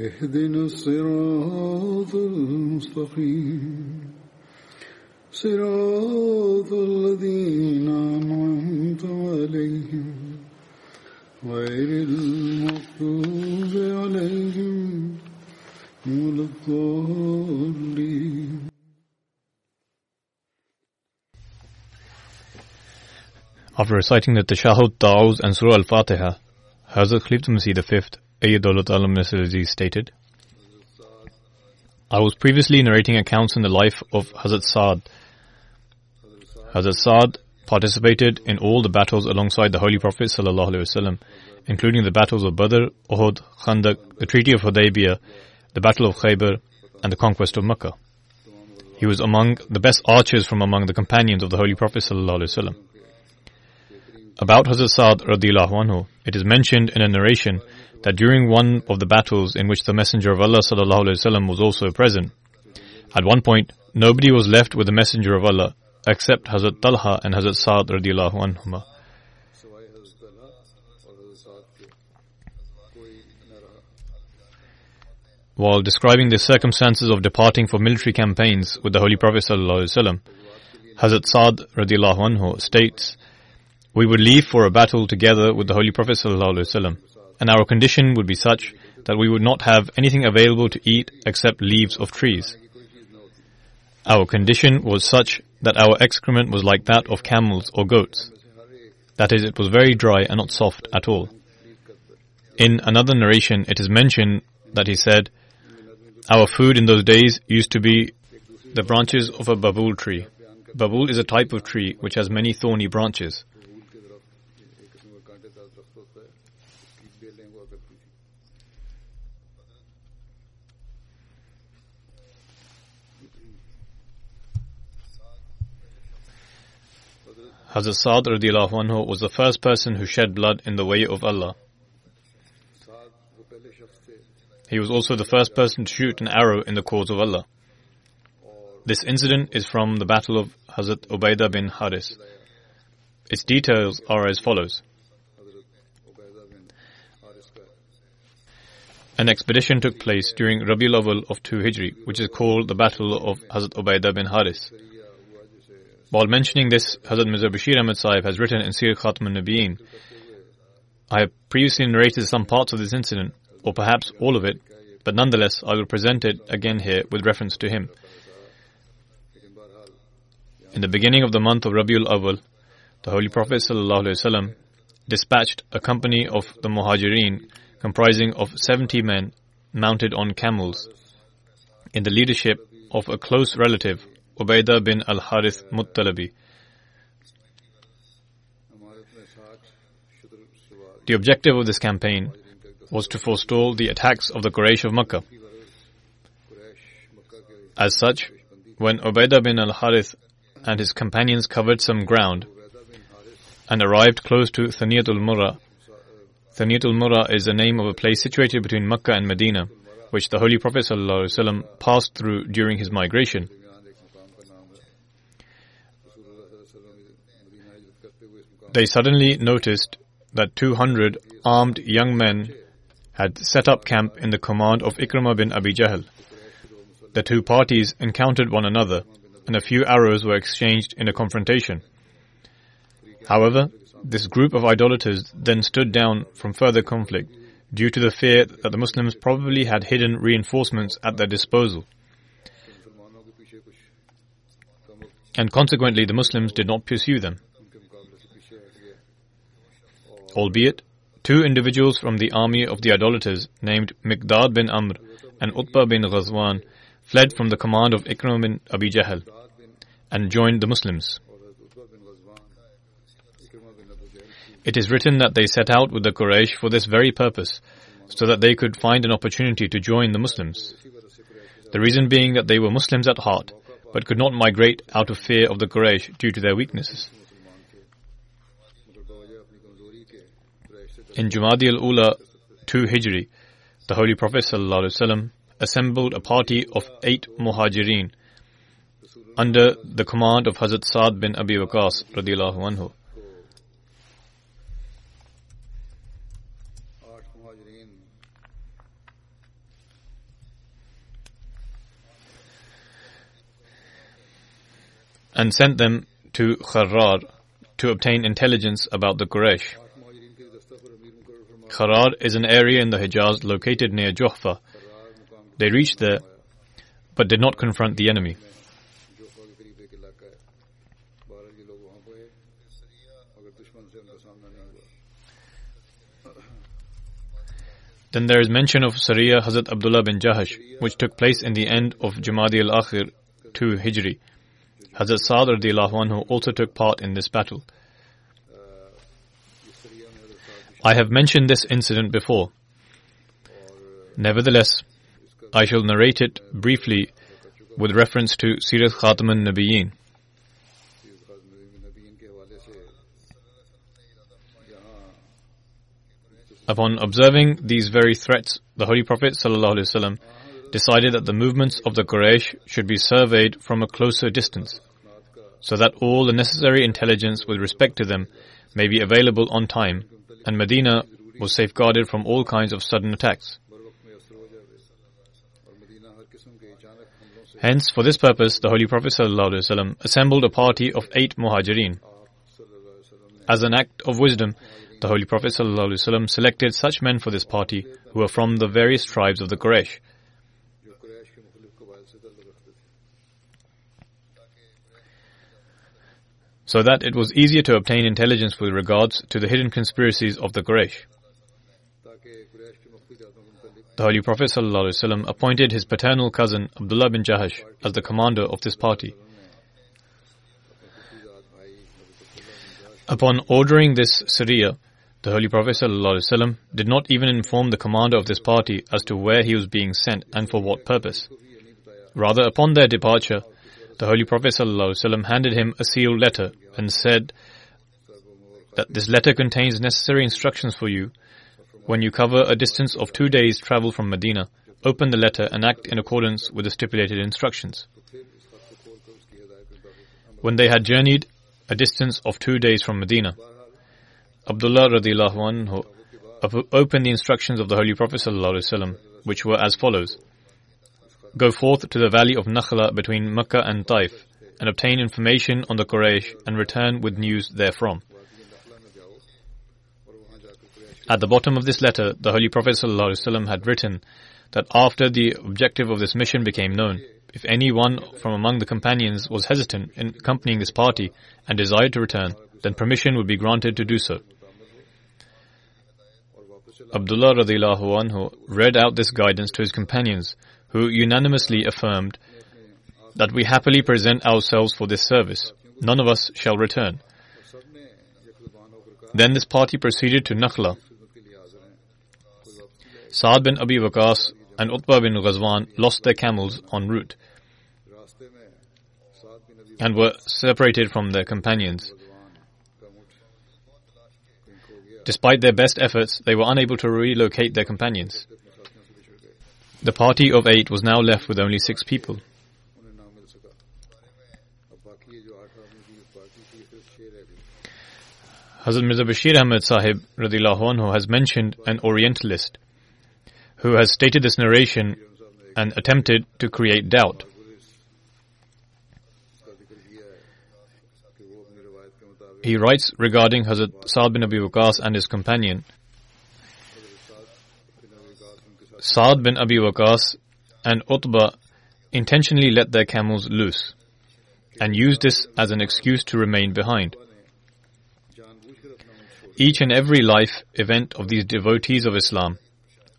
اهدنا الصراط المستقيم. صراط الذين أنعمت عليهم غير المغضوب عليهم ولا الضالين. After reciting the Tashahud, Ta'awuz and Surah Al-Fatiha, Hazrat Khalifah Masih V, Ayyadullah Alam Nasir stated, I was previously narrating accounts in the life of Hazrat Saad. Hazrat Saad participated in all the battles alongside the Holy Prophet ﷺ, including the battles of Badr, Uhud, Khandaq, the Treaty of Hudaybiyah, the Battle of Khaybar, and the conquest of Makkah. He was among the best archers from among the companions of the Holy Prophet ﷺ. About Hazrat Sa'd radiallahu anhu, it is mentioned in a narration that during one of the battles in which the Messenger of Allah sallallahu alaihi was also present, at one point nobody was left with the Messenger of Allah except Hazrat Talha and Hazrat Sa'd radiallahu anhuma. While describing the circumstances of departing for military campaigns with the Holy Prophet sallallahu alaihi wasallam, Hazrat Sa'd radiallahu anhu states, we would leave for a battle together with the Holy Prophet ﷺ, and our condition would be such that we would not have anything available to eat except leaves of trees. Our condition was such that our excrement was like that of camels or goats. That is, it was very dry and not soft at all. In another narration, it is mentioned that he said, Our food in those days used to be the branches of a babul tree. Babul is a type of tree which has many thorny branches. Hazrat Sa'd anhu was the first person who shed blood in the way of Allah. He was also the first person to shoot an arrow in the cause of Allah. This incident is from the battle of Hazrat Ubaidah bin Haris. Its details are as follows. An expedition took place during Rabiul Awal of 2 Hijri, which is called the Battle of Hazrat Ubaidah bin Haris. While mentioning this, Hazrat Mirza Bashir Ahmad Sahib has written in Sir Khatam al-Nabiyeen, I have previously narrated some parts of this incident, or perhaps all of it, but nonetheless I will present it again here with reference to him. In the beginning of the month of Rabiul Awal, the Holy Prophet ﷺ dispatched a company of the Muhajirin comprising of 70 men mounted on camels in the leadership of a close relative Ubaidah bin al Harith Muttalabi. The objective of this campaign was to forestall the attacks of the Quraysh of Makkah. As such, when Ubaidah bin al Harith and his companions covered some ground and arrived close to Thaniyatul Murrah, Thaniyatul Murrah is the name of a place situated between Makkah and Medina, which the Holy Prophet passed through during his migration. they suddenly noticed that 200 armed young men had set up camp in the command of Ikrimah bin Abi Jahl. The two parties encountered one another, and a few arrows were exchanged in a confrontation. However, this group of idolaters then stood down from further conflict due to the fear that the Muslims probably had hidden reinforcements at their disposal. And consequently, the Muslims did not pursue them albeit two individuals from the army of the idolaters named Miqdad bin Amr and Utbah bin Ghazwan fled from the command of Ikrimah bin Abi Jahl and joined the Muslims. It is written that they set out with the Quraysh for this very purpose, so that they could find an opportunity to join the Muslims. The reason being that they were Muslims at heart, but could not migrate out of fear of the Quraysh due to their weaknesses. In Jumadi al-Ula 2 Hijri, the Holy Prophet ﷺ assembled a party of eight muhajirin under the command of Hazrat Saad bin Abi Waqas radiallahu anhu. and sent them to Kharrar to obtain intelligence about the Quraysh. Kharar is an area in the Hijaz located near Johfa. They reached there, but did not confront the enemy. Then there is mention of Sariya Hazrat Abdullah bin Jahash, which took place in the end of Jamadi al-Akhir 2 Hijri. Hazrat Sa'd who also took part in this battle. I have mentioned this incident before. Nevertheless, I shall narrate it briefly with reference to Sirat Khatam al-Nabiyyin. Upon observing these very threats, the Holy Prophet ﷺ decided that the movements of the Quraysh should be surveyed from a closer distance, so that all the necessary intelligence with respect to them may be available on time and Medina was safeguarded from all kinds of sudden attacks. Hence, for this purpose, the Holy Prophet ﷺ assembled a party of eight muhajirin. As an act of wisdom, the Holy Prophet ﷺ selected such men for this party who were from the various tribes of the Quraysh. so that it was easier to obtain intelligence with regards to the hidden conspiracies of the Quraysh. The Holy Prophet ﷺ appointed his paternal cousin Abdullah bin Jahash as the commander of this party. Upon ordering this Sariya, the Holy Prophet ﷺ did not even inform the commander of this party as to where he was being sent and for what purpose. Rather, upon their departure, the Holy Prophet ﷺ handed him a sealed letter and said that this letter contains necessary instructions for you. When you cover a distance of two days' travel from Medina, open the letter and act in accordance with the stipulated instructions. When they had journeyed a distance of two days from Medina, Abdullah anhu opened the instructions of the Holy Prophet wasallam, which were as follows. Go forth to the valley of Nakhla between Mecca and Taif, and obtain information on the Quraysh and return with news therefrom. At the bottom of this letter, the Holy Prophet ﷺ had written that after the objective of this mission became known, if any one from among the companions was hesitant in accompanying this party and desired to return, then permission would be granted to do so. Abdullah radiallahu anhu read out this guidance to his companions, who unanimously affirmed that we happily present ourselves for this service. None of us shall return. Then this party proceeded to Nakhla. Saad bin Abi Waqas and Utbah bin Ghazwan lost their camels en route and were separated from their companions. Despite their best efforts, they were unable to relocate their companions. The party of eight was now left with only six people. Hazrat Mirza Bashir Ahmad Sahib anhu, has mentioned an Orientalist who has stated this narration and attempted to create doubt. He writes regarding Hazrat Sa'd bin Abi Waqas and his companion Saad bin Abi Waqas and Utbah intentionally let their camels loose and used this as an excuse to remain behind. Each and every life event of these devotees of Islam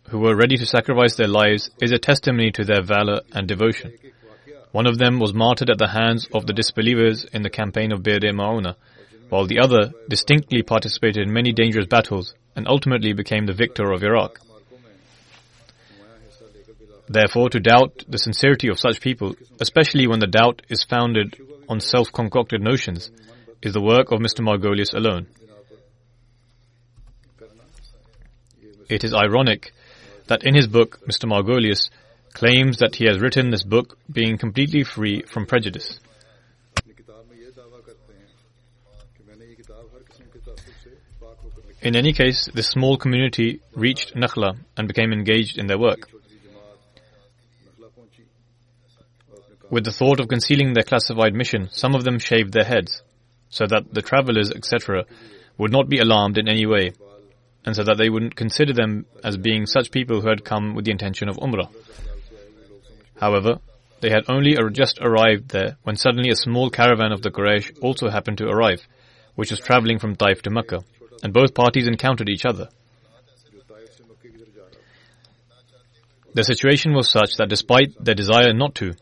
who were ready to sacrifice their lives is a testimony to their valor and devotion. One of them was martyred at the hands of the disbelievers in the campaign of Bir Mauna, while the other distinctly participated in many dangerous battles and ultimately became the victor of Iraq. Therefore, to doubt the sincerity of such people, especially when the doubt is founded on self-concocted notions, is the work of Mr. Margoliouth alone. It is ironic that in his book, Mr. Margoliouth claims that he has written this book being completely free from prejudice. In any case, this small community reached Nakhla and became engaged in their work. With the thought of concealing their classified mission, some of them shaved their heads, so that the travelers, etc., would not be alarmed in any way, and so that they wouldn't consider them as being such people who had come with the intention of Umrah. However, they had only just arrived there when suddenly a small caravan of the Quraysh also happened to arrive, which was traveling from Taif to Mecca, and both parties encountered each other. The situation was such that despite their desire not to,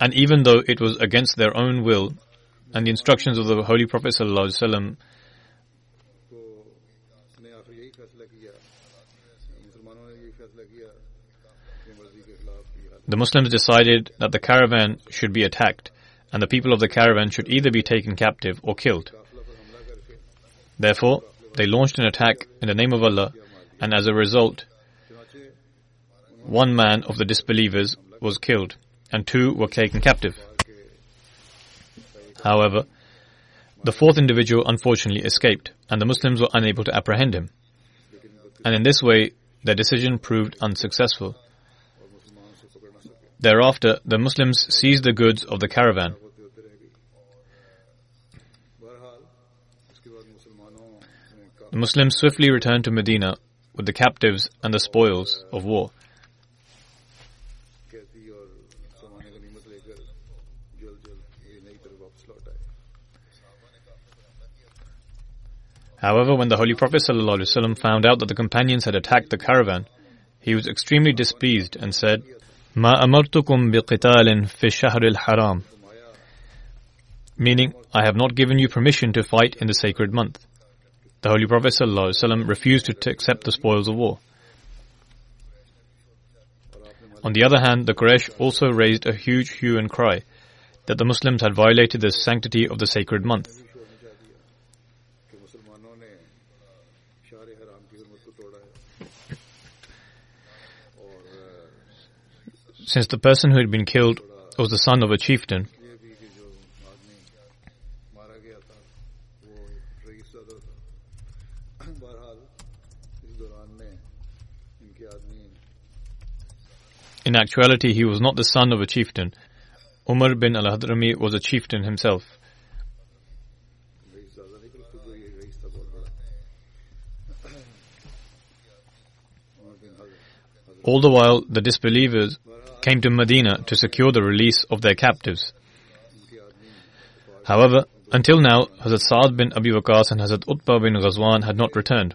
And even though it was against their own will and the instructions of the Holy Prophet ﷺ, the Muslims decided that the caravan should be attacked and the people of the caravan should either be taken captive or killed. Therefore, they launched an attack in the name of Allah and as a result, one man of the disbelievers was killed and two were taken captive. However, the fourth individual unfortunately escaped, and the Muslims were unable to apprehend him. And in this way, their decision proved unsuccessful. Thereafter, the Muslims seized the goods of the caravan. The Muslims swiftly returned to Medina with the captives and the spoils of war. However, when the Holy Prophet ﷺ found out that the companions had attacked the caravan, he was extremely displeased and said, "Ma amartukum biqitalin fi shahr al-haram." Meaning, I have not given you permission to fight in the sacred month. The Holy Prophet ﷺ refused to accept the spoils of war. On the other hand, the Quraysh also raised a huge hue and cry that the Muslims had violated the sanctity of the sacred month. Since the person who had been killed was the son of a chieftain, In actuality, he was not the son of a chieftain. Amr bin al-Hadrami was a chieftain himself. All the while, the disbelievers came to Medina to secure the release of their captives. However, until now, Hazrat Sa'ad bin Abi Waqas and Hazrat Utbah bin Ghazwan had not returned.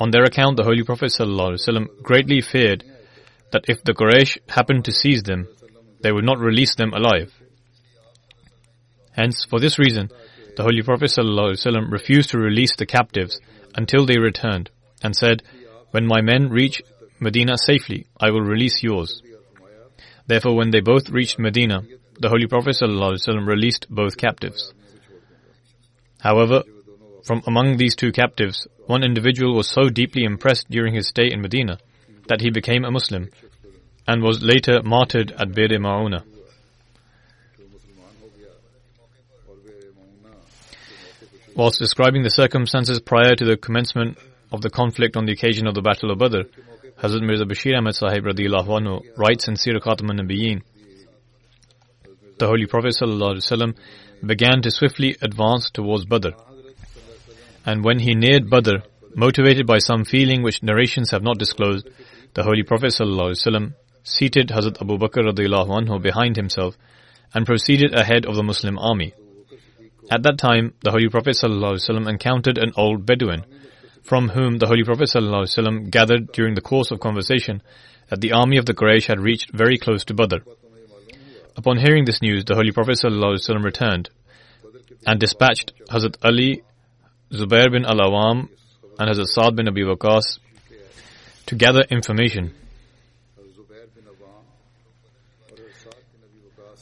On their account, the Holy Prophet ﷺ greatly feared that if the Quraysh happened to seize them, they would not release them alive. Hence, for this reason, the Holy Prophet ﷺ refused to release the captives until they returned, and said, When my men reach Medina safely, I will release yours. Therefore, when they both reached Medina, the Holy Prophet ﷺ released both captives. However, from among these two captives, one individual was so deeply impressed during his stay in Medina that he became a Muslim and was later martyred at Bir Mauna. Whilst describing the circumstances prior to the commencement of the conflict on the occasion of the Battle of Badr, Hazrat Mirza Bashir Ahmad Sahib anhu writes in Sirah Khatam Nabiyeen, the Holy Prophet ﷺ began to swiftly advance towards Badr. And when he neared Badr, Motivated by some feeling which narrations have not disclosed, the Holy Prophet ﷺ seated Hazrat Abu Bakr radiallahu anhu behind himself and proceeded ahead of the Muslim army. At that time, the Holy Prophet ﷺ encountered an old Bedouin, from whom the Holy Prophet ﷺ gathered during the course of conversation that the army of the Quraysh had reached very close to Badr. Upon hearing this news, the Holy Prophet ﷺ returned and dispatched Hazrat Ali, Zubair bin al-Awam, and Hazrat Saad bin Abi Waqas to gather information.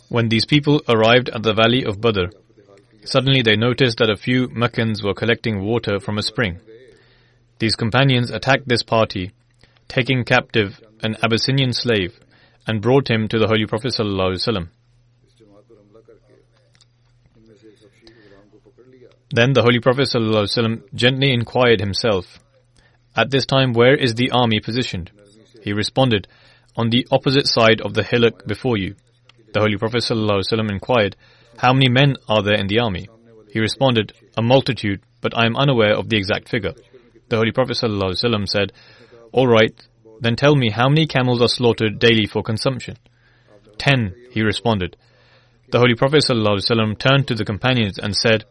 When these people arrived at the valley of Badr, suddenly they noticed that a few Meccans were collecting water from a spring. These companions attacked this party, taking captive an Abyssinian slave, and brought him to the Holy Prophet ﷺ. Then the Holy Prophet ﷺ gently inquired himself, At this time, where is the army positioned? He responded, On the opposite side of the hillock before you. The Holy Prophet ﷺ inquired, How many men are there in the army? He responded, A multitude, but I am unaware of the exact figure. The Holy Prophet ﷺ said, All right, then tell me how many camels are slaughtered daily for consumption? Ten, he responded. The Holy Prophet ﷺ turned to the companions and said,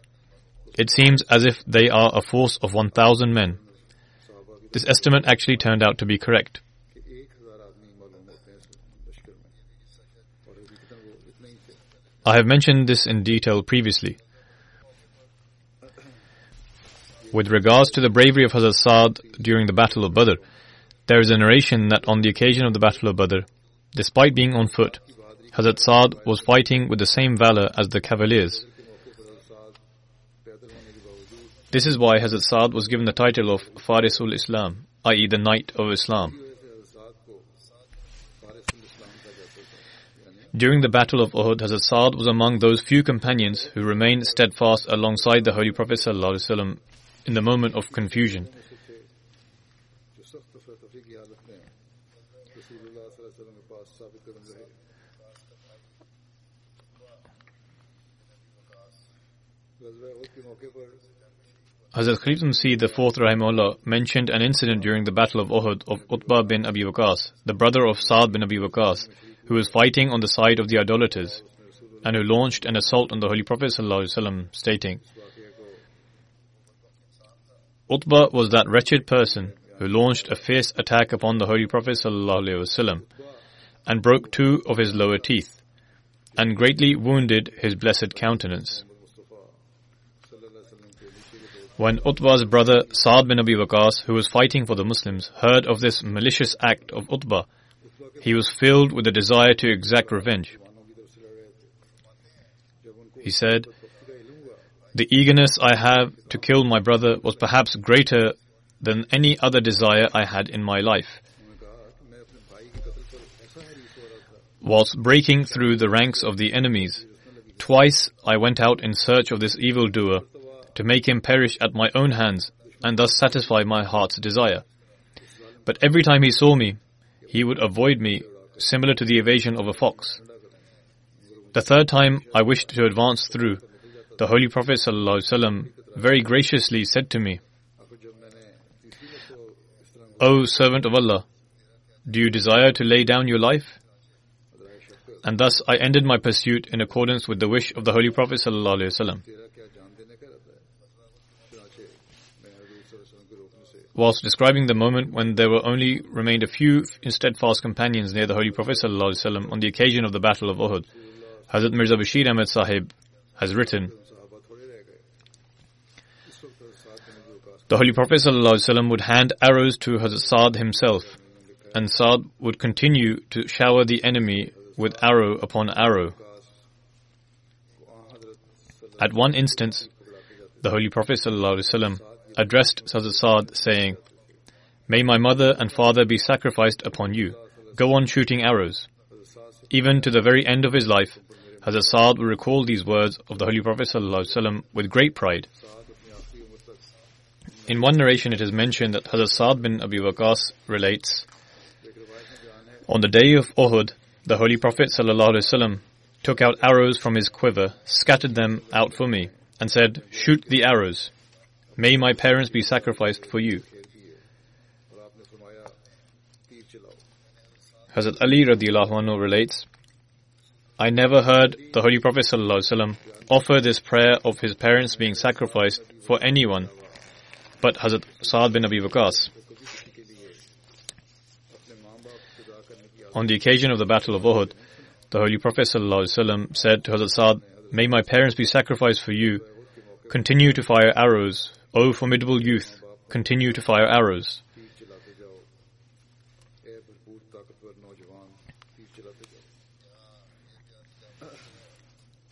It seems as if they are a force of 1,000 men. This estimate actually turned out to be correct. I have mentioned this in detail previously. With regards to the bravery of Hazrat Saad during the Battle of Badr, there is a narration that on the occasion of the Battle of Badr, despite being on foot, Hazrat Saad was fighting with the same valor as the cavaliers. This is why Hazrat Saad was given the title of Farisul Islam, i.e., the Knight of Islam. During the Battle of Uhud, Hazrat Saad was among those few companions who remained steadfast alongside the Holy Prophet in the moment of confusion. Hazrat Khalid Masih the fourth Rahimullah mentioned an incident during the Battle of Uhud of Utbah bin Abi Waqas, the brother of Saad bin Abi Waqas, who was fighting on the side of the idolaters and who launched an assault on the Holy Prophet ﷺ, stating, Utbah was that wretched person who launched a fierce attack upon the Holy Prophet ﷺ and broke two of his lower teeth and greatly wounded his blessed countenance. When Utbah's brother Saad bin Abi Waqas, who was fighting for the Muslims, heard of this malicious act of Utbah, he was filled with a desire to exact revenge. He said, The eagerness I have to kill my brother was perhaps greater than any other desire I had in my life. Whilst breaking through the ranks of the enemies, twice I went out in search of this evildoer to make him perish at my own hands and thus satisfy my heart's desire. But every time he saw me, he would avoid me, similar to the evasion of a fox. The third time I wished to advance through, the Holy Prophet ﷺ very graciously said to me, O servant of Allah, do you desire to lay down your life? And thus I ended my pursuit in accordance with the wish of the Holy Prophet ﷺ. whilst describing the moment when there were only remained a few steadfast companions near the Holy Prophet ﷺ on the occasion of the Battle of Uhud, Hazrat Mirza Bashir Ahmed Sahib has written, The Holy Prophet ﷺ would hand arrows to Hazrat Saad himself, and Saad would continue to shower the enemy with arrow upon arrow. At one instance, the Holy Prophet ﷺ addressed Hazrat Saad saying, May my mother and father be sacrificed upon you. Go on shooting arrows. Even to the very end of his life, Hazrat Saad will recall these words of the Holy Prophet ﷺ with great pride. in one narration, it is mentioned that Hazrat Saad bin Abi Waqas relates, On the day of Uhud, the Holy Prophet ﷺ took out arrows from his quiver, scattered them out for me, and said, Shoot the arrows. May my parents be sacrificed for you. Hazrat Ali radiallahu anhu relates, I never heard the Holy Prophet ﷺ offer this prayer of his parents being sacrificed for anyone but Hazrat Saad bin Abi Waqas. On the occasion of the Battle of Uhud, the Holy Prophet ﷺ said to Hazrat Saad, May my parents be sacrificed for you. Continue to fire arrows. O formidable youth, continue to fire arrows.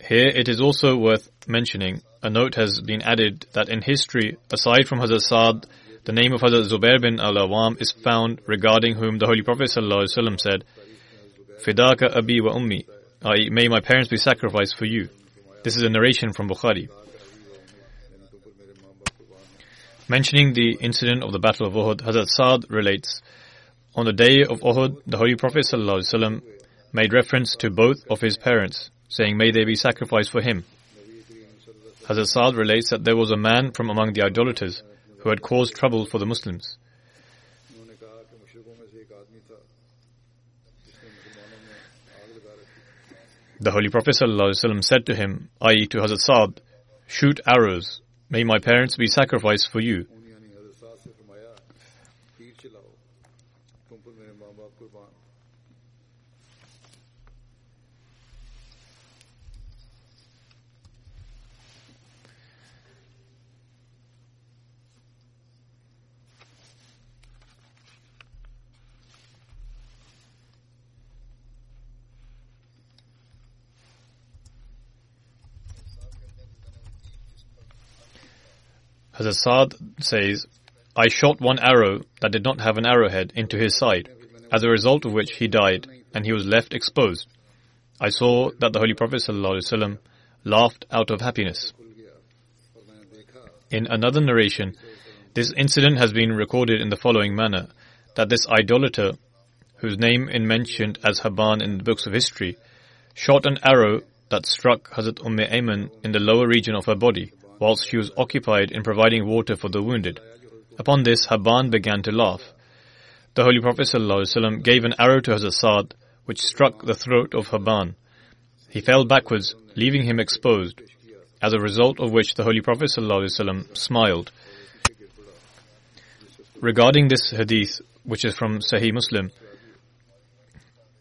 Here it is also worth mentioning, a note has been added that in history, aside from Hazrat Saad, the name of Hazrat Zubair bin al-Awam is found regarding whom the Holy Prophet ﷺ said, Fidaka abi wa ummi, i.e., may my parents be sacrificed for you. This is a narration from Bukhari. Mentioning the incident of the Battle of Uhud, Hazrat Saad relates, On the day of Uhud, the Holy Prophet ﷺ made reference to both of his parents, saying, May they be sacrificed for him. Hazrat Saad relates that there was a man from among the idolaters who had caused trouble for the Muslims. The Holy Prophet said to him, i.e. to Hazrat Saad, shoot arrows, may my parents be sacrificed for you. Hazrat Saad says, I shot one arrow that did not have an arrowhead into his side, as a result of which he died, and he was left exposed. I saw that the Holy Prophet ﷺ laughed out of happiness. In another narration, this incident has been recorded in the following manner, that this idolater, whose name is mentioned as Haban in the books of history, shot an arrow that struck Hazrat Umm Ayman in the lower region of her body, whilst she was occupied in providing water for the wounded. Upon this, Haban began to laugh. The Holy Prophet ﷺ gave an arrow to Hazrat Saad, which struck the throat of Haban. He fell backwards, leaving him exposed, as a result of which the Holy Prophet ﷺ smiled. Regarding this hadith, which is from Sahih Muslim,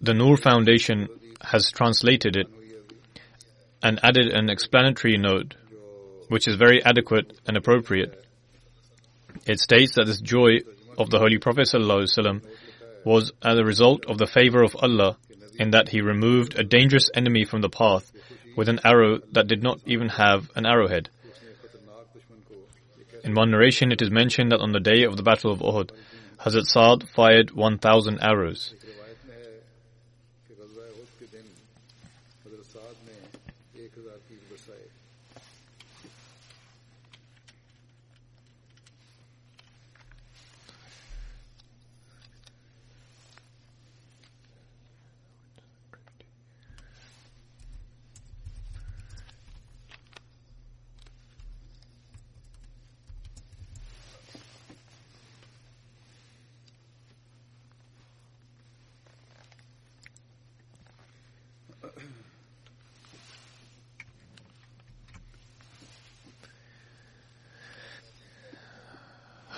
the Noor Foundation has translated it and added an explanatory note which is very adequate and appropriate. It states that this joy of the Holy Prophet was as a result of the favor of Allah in that he removed a dangerous enemy from the path with an arrow that did not even have an arrowhead. In one narration, it is mentioned that on the day of the Battle of Uhud, Hazrat Saad fired 1,000 arrows.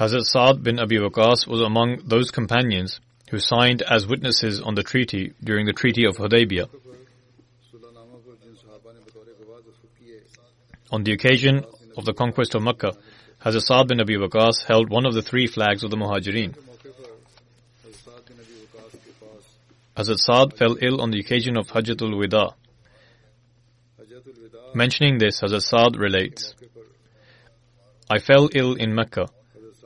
Hazrat Saad bin Abi Waqas was among those companions who signed as witnesses on the treaty during the Treaty of Hudaybiyah. On the occasion of the conquest of Mecca, Hazrat bin Abi Waqas held one of the three flags of the Muhajirin. Hazrat Saad fell ill on the occasion of Hajjatul Wida. Mentioning this, Hazrat relates, I fell ill in Mecca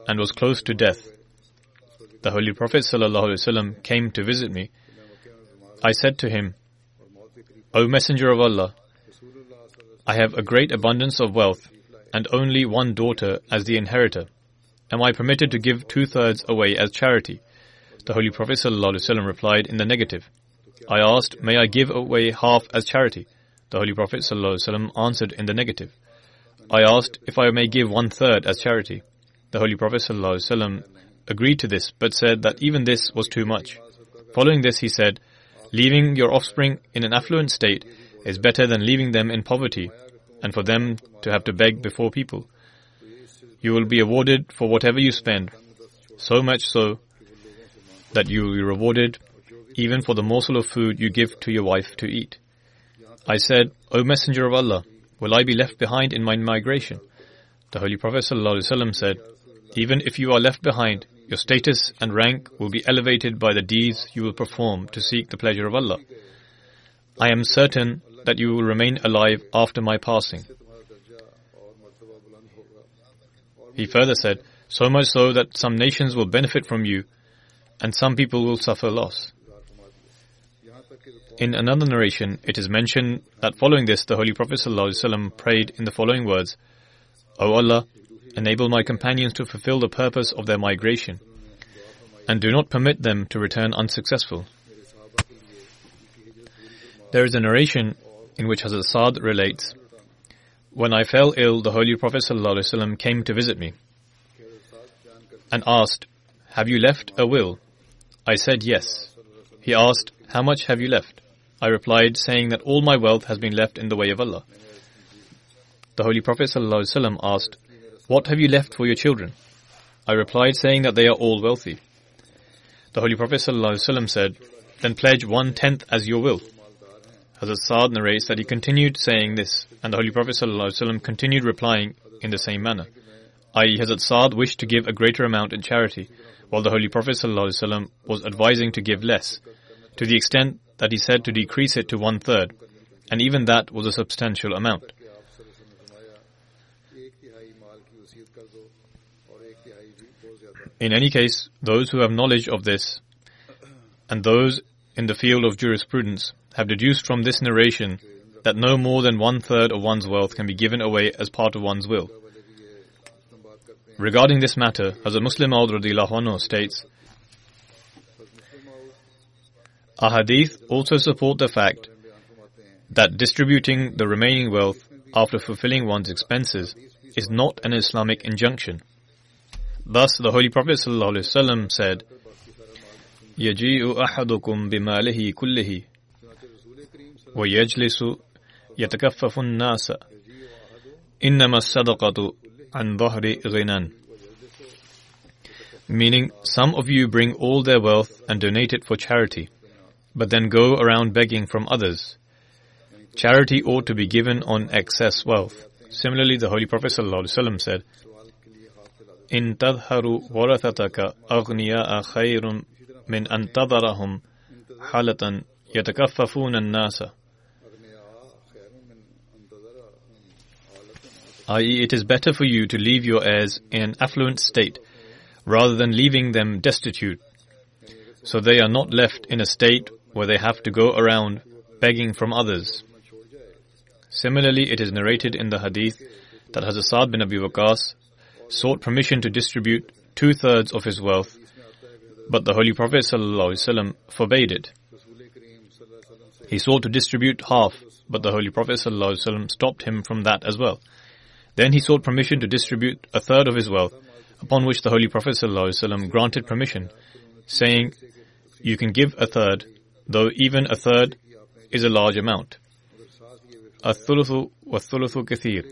and was close to death. The Holy Prophet ﷺ came to visit me. I said to him, O Messenger of Allah, I have a great abundance of wealth and only one daughter as the inheritor. Am I permitted to give two thirds away as charity? The Holy Prophet ﷺ replied in the negative. I asked, May I give away half as charity? The Holy Prophet ﷺ answered in the negative. I asked if I may give one third as charity. The Holy Prophet ﷺ agreed to this, but said that even this was too much. Following this, he said, Leaving your offspring in an affluent state is better than leaving them in poverty and for them to have to beg before people. You will be awarded for whatever you spend, so much so that you will be rewarded even for the morsel of food you give to your wife to eat. I said, O Messenger of Allah, will I be left behind in my migration? The Holy Prophet ﷺ said, Even if you are left behind, your status and rank will be elevated by the deeds you will perform to seek the pleasure of Allah. I am certain that you will remain alive after my passing. He further said, so much so that some nations will benefit from you and some people will suffer loss. In another narration, it is mentioned that following this, the Holy Prophet ﷺ prayed in the following words, O Allah, enable my companions to fulfill the purpose of their migration, and do not permit them to return unsuccessful. There is a narration in which Hazrat Saad relates, When I fell ill, the Holy Prophet ﷺ came to visit me and asked, Have you left a will? I said yes. He asked, How much have you left? I replied, saying that all my wealth has been left in the way of Allah. The Holy Prophet ﷺ asked, What have you left for your children? I replied, saying that they are all wealthy. The Holy Prophet ﷺ said, Then pledge one tenth as your will. Hazrat Saad narrates that he continued saying this, and the Holy Prophet ﷺ continued replying in the same manner. I.e., Hazrat Saad wished to give a greater amount in charity, while the Holy Prophet ﷺ was advising to give less, to the extent that he said to decrease it to one third, and even that was a substantial amount. In any case, those who have knowledge of this and those in the field of jurisprudence have deduced from this narration that no more than one third of one's wealth can be given away as part of one's will. Regarding this matter, Hazrat Musleh Maud states, Ahadith also support the fact that distributing the remaining wealth after fulfilling one's expenses is not an Islamic injunction. Thus, the Holy Prophet ﷺ said, يجيء أحدكم بماله كله ويجلس يتكفف الناس إنما الصدقة عن ظهر غنى Meaning, some of you bring all their wealth and donate it for charity but then go around begging from others. Charity ought to be given on excess wealth. Similarly, the Holy Prophet ﷺ said, إن تظهر ورثتك أغنياء خير من أن تظهرهم حالة يتكففون الناس i.e., it is better for you to leave your heirs in an affluent state rather than leaving them destitute, so they are not left in a state where they have to go around begging from others. Similarly, it is narrated in the hadith that Hazrat Sa'd bin Abi Waqas sought permission to distribute two thirds of his wealth, but the Holy Prophet ﷺ forbade it. He sought to distribute half, but the Holy Prophet ﷺ stopped him from that as well. Then he sought permission to distribute a third of his wealth, upon which the Holy Prophet ﷺ granted permission, saying, You can give a third, though even a third is a large amount. الثلث والثلث كثير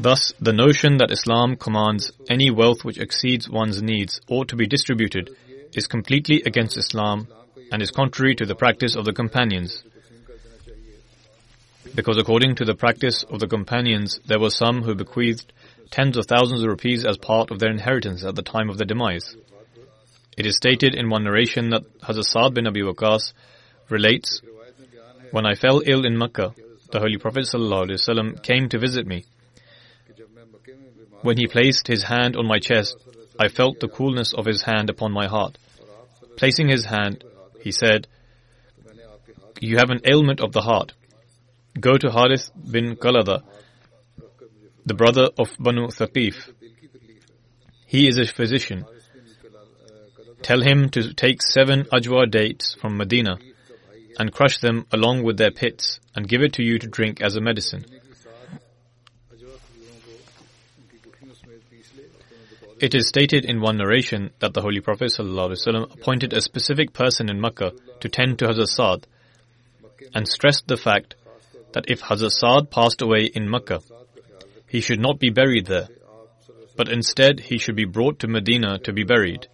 Thus, the notion that Islam commands any wealth which exceeds one's needs ought to be distributed is completely against Islam and is contrary to the practice of the companions. Because according to the practice of the companions, there were some who bequeathed tens of thousands of rupees as part of their inheritance at the time of their demise. It is stated in one narration that Hazrat Sa'd bin Abi Waqas relates, When I fell ill in Mecca, the Holy Prophet ﷺ came to visit me. When he placed his hand on my chest, I felt the coolness of his hand upon my heart. Placing his hand, he said, You have an ailment of the heart. Go to Harith bin Qalada, the brother of Banu Thaqif. He is a physician. Tell him to take seven ajwa dates from Medina and crush them along with their pits and give it to you to drink as a medicine. It is stated in one narration that the Holy Prophet ﷺ appointed a specific person in Makkah to tend to Hazrat Saad and stressed the fact that if Hazrat Saad passed away in Makkah, he should not be buried there, but instead he should be brought to Medina to be buried.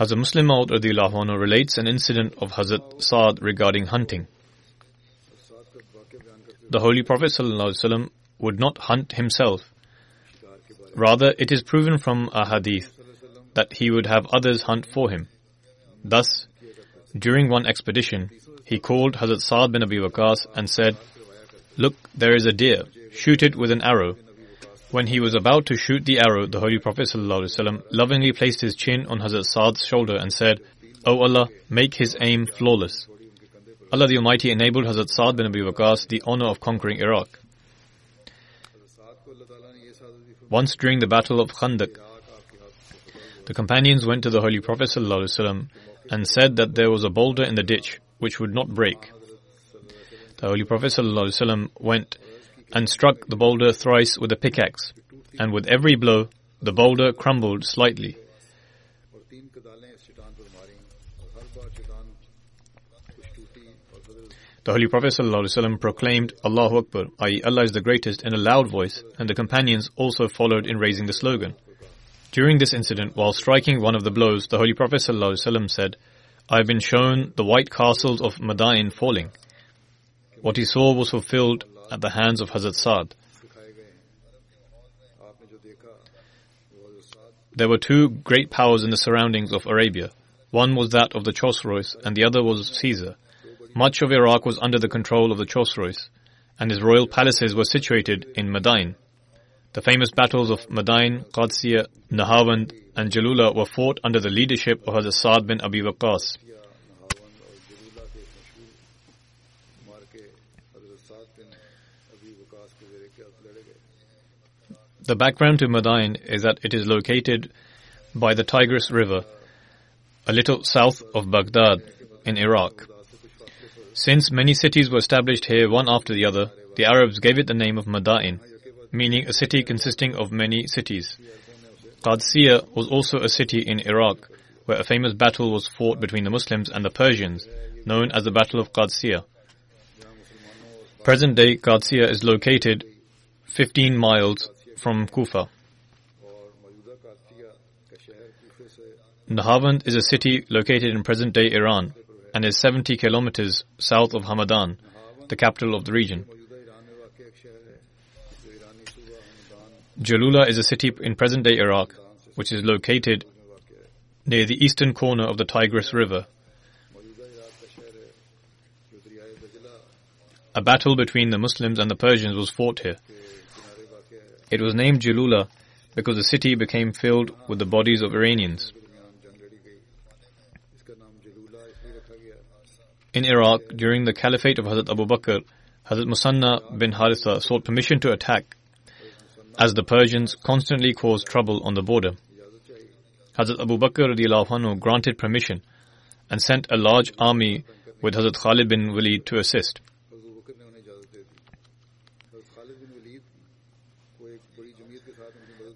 Hazrat Musleh Maud relates an incident of Hazrat Saad regarding hunting the Holy Prophet ﷺ would not hunt himself. Rather, it is proven from a hadith that he would have others hunt for him. Thus, during one expedition, he called Hazrat Sa'd bin Abi Waqas and said, Look, there is a deer, shoot it with an arrow. When he was about to shoot the arrow, the Holy Prophet ﷺ lovingly placed his chin on Hazrat Sa'd's shoulder and said, O oh Allah, make his aim flawless. Allah the Almighty enabled Hazrat Saad bin Abi Waqas the honor of conquering Iraq. Once during the Battle of Khandak, the companions went to the Holy Prophet ﷺ and said that there was a boulder in the ditch which would not break. The Holy Prophet ﷺ went and struck the boulder thrice with a pickaxe, and with every blow, the boulder crumbled slightly. The Holy Prophet ﷺ proclaimed, Allahu Akbar, i.e. Allah is the greatest, in a loud voice, and the companions also followed in raising the slogan. During this incident, while striking one of the blows, the Holy Prophet ﷺ said, I have been shown the white castles of Madain falling. What he saw was fulfilled at the hands of Hazrat Saad. There were two great powers in the surroundings of Arabia. One was that of the Chosroes, and the other was Caesar. Much of Iraq was under the control of the Chosroes, and his royal palaces were situated in Madain. The famous battles of Madain, Qadsiyah, Nahawand, and Jalula were fought under the leadership of Hazrat Sa'd bin Abi Waqqas. The background to Madain is that it is located by the Tigris River, a little south of Baghdad in Iraq. Since many cities were established here one after the other, the Arabs gave it the name of Madain, meaning a city consisting of many cities. Qadsiya was also a city in Iraq, where a famous battle was fought between the Muslims and the Persians, known as the Battle of Qadsiya. Present day Qadsiya is located 15 miles from Kufa. Nahavand is a city located in present day Iran, and is 70 kilometers south of Hamadan, the capital of the region. Jalula is a city in present day Iraq, which is located near the eastern corner of the Tigris River. A battle between the Muslims and the Persians was fought here. It was named Jalula because the city became filled with the bodies of Iranians. in Iraq during the caliphate of Hazrat Abu Bakr, Hazrat Musanna bin Haritha sought permission to attack, as the Persians constantly caused trouble on the border. Hazrat Abu Bakr anhu granted permission and sent a large army with Hazrat Khalid bin Walid to assist.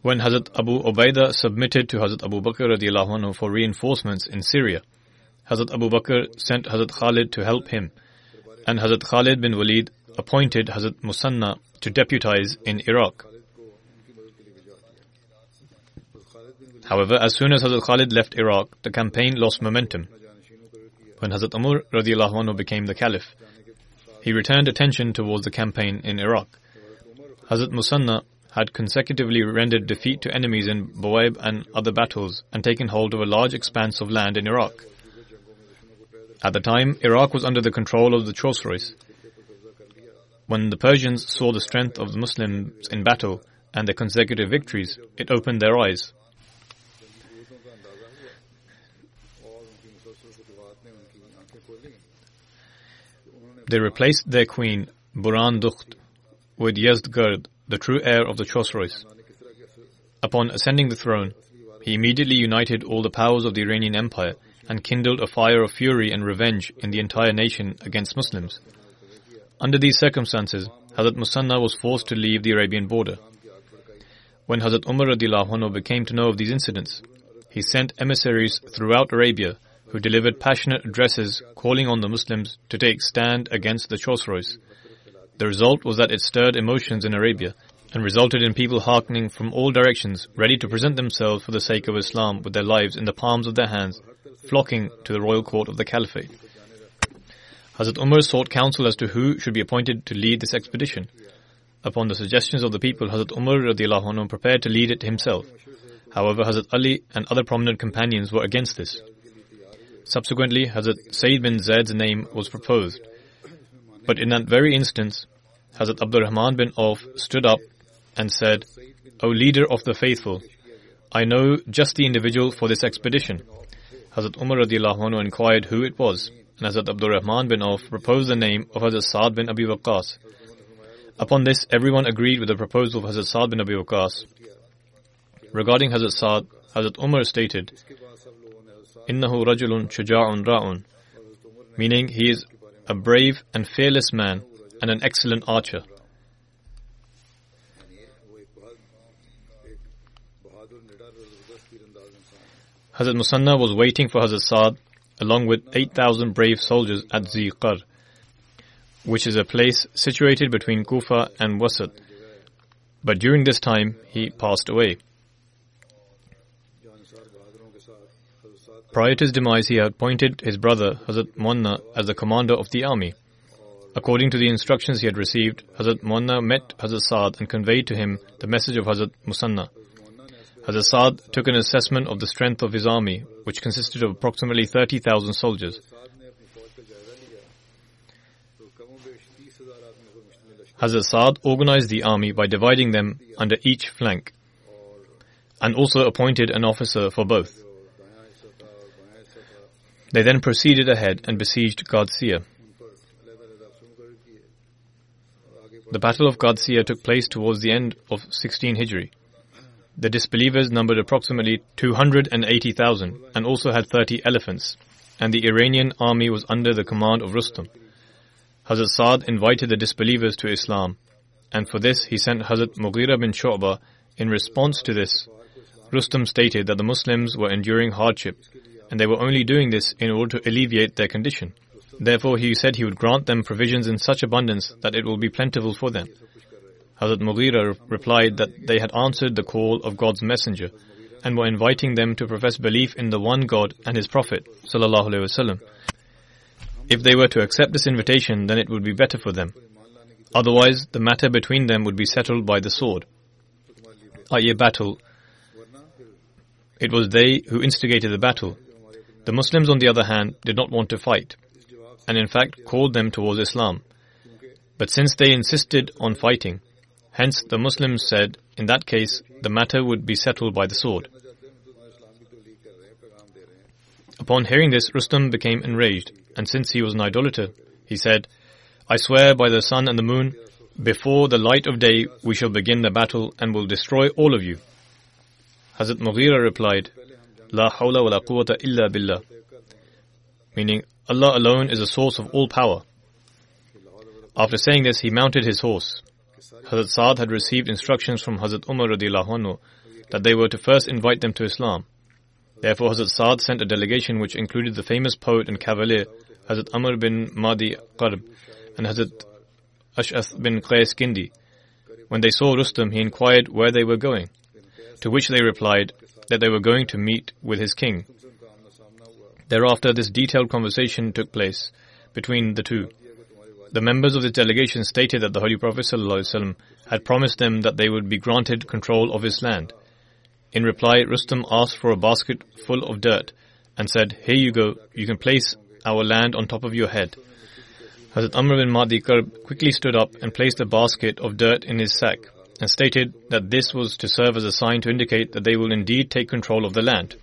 When Hazrat Abu Ubaidah submitted to Hazrat Abu Bakr anhu for reinforcements in Syria, Hazrat Abu Bakr sent Hazrat Khalid to help him, and Hazrat Khalid bin Walid appointed Hazrat Musanna to deputize in Iraq. However, as soon as Hazrat Khalid left Iraq, the campaign lost momentum. When Hazrat Umar radiallahu became the caliph, he returned attention towards the campaign in Iraq. Hazrat Musanna had consecutively rendered defeat to enemies in Buwaib and other battles and taken hold of a large expanse of land in Iraq. At the time, Iraq was under the control of the Chosroes. When the Persians saw the strength of the Muslims in battle and their consecutive victories, it opened their eyes. They replaced their queen, Buran Dukht, with Yezdgird, the true heir of the Chosroes. Upon ascending the throne, he immediately united all the powers of the Iranian Empire – and kindled a fire of fury and revenge in the entire nation against Muslims. Under these circumstances, Hazrat Musanna was forced to leave the Arabian border. When Hazrat Umar anhu became to know of these incidents, he sent emissaries throughout Arabia who delivered passionate addresses calling on the Muslims to take stand against the Chosroes. The result was that it stirred emotions in Arabia and resulted in people hearkening from all directions, ready to present themselves for the sake of Islam with their lives in the palms of their hands, flocking to the royal court of the Caliphate. Hazrat Umar sought counsel as to who should be appointed to lead this expedition. Upon the suggestions of the people, Hazrat Umar anhu prepared to lead it himself. However, Hazrat Ali and other prominent companions were against this. Subsequently, Hazrat Saeed bin Zaid's name was proposed. But in that very instance, Hazrat Abdul Rahman bin Auf stood up and said, O leader of the faithful, I know just the individual for this expedition. Hazrat Umar anhu inquired who it was and Hazrat Abdul Rahman bin Auf proposed the name of Hazrat Saad bin Abi Waqqas. Upon this, everyone agreed with the proposal of Hazrat Saad bin Abi Waqqas. Regarding Hazrat Saad, Hazrat Umar stated, Innahu rajulun shuja'un ra'un, meaning he is a brave and fearless man and an excellent archer. Hazrat Musanna was waiting for Hazrat Saad along with 8,000 brave soldiers at Ziqar, which is a place situated between Kufa and Wasat. But during this time, he passed away. Prior to his demise, he had appointed his brother, Hazrat Muanna, as the commander of the army. According to the instructions he had received, Hazrat Muanna met Hazrat Saad and conveyed to him the message of Hazrat Musanna. Hazrat took an assessment of the strength of his army, which consisted of approximately 30,000 soldiers. Hazrat Saad organized the army by dividing them under each flank and also appointed an officer for both. They then proceeded ahead and besieged Qadsiya. The Battle of Qadsiya took place towards the end of 16 Hijri. The disbelievers numbered approximately 280,000 and also had 30 elephants, and the Iranian army was under the command of Rustam. Hazrat Saad invited the disbelievers to Islam, and for this he sent Hazrat Mughira bin Shu'bah. In response to this, Rustam stated that the Muslims were enduring hardship, and they were only doing this in order to alleviate their condition. Therefore, he said he would grant them provisions in such abundance that it will be plentiful for them. Hazrat Mughira replied that they had answered the call of God's messenger and were inviting them to profess belief in the one God and His Prophet sallallahu If they were to accept this invitation, then it would be better for them. Otherwise, the matter between them would be settled by the sword, i.e. battle. It was they who instigated the battle. The Muslims, on the other hand, did not want to fight, and in fact called them towards Islam. But since they insisted on fighting, Hence, the Muslims said, in that case, the matter would be settled by the sword. Upon hearing this, Rustam became enraged, and since he was an idolater, he said, I swear by the sun and the moon, before the light of day we shall begin the battle and will destroy all of you. Hazrat Mughira replied, La hawla wa la quwwata illa billah, meaning Allah alone is the source of all power. After saying this, he mounted his horse. Hazrat Saad had received instructions from Hazrat Umar anhu that they were to first invite them to Islam. Therefore, Hazrat Saad sent a delegation which included the famous poet and cavalier Hazrat Amr bin Madi Qarb and Hazrat Ash'ath bin Qais Kindi. When they saw Rustam, he inquired where they were going, to which they replied that they were going to meet with his king. Thereafter, this detailed conversation took place between the two. The members of this delegation stated that the Holy Prophet ﷺ had promised them that they would be granted control of his land. In reply, Rustam asked for a basket full of dirt and said, Here you go, you can place our land on top of your head. Hazrat Amr bin Mahdi quickly stood up and placed a basket of dirt in his sack and stated that this was to serve as a sign to indicate that they will indeed take control of the land.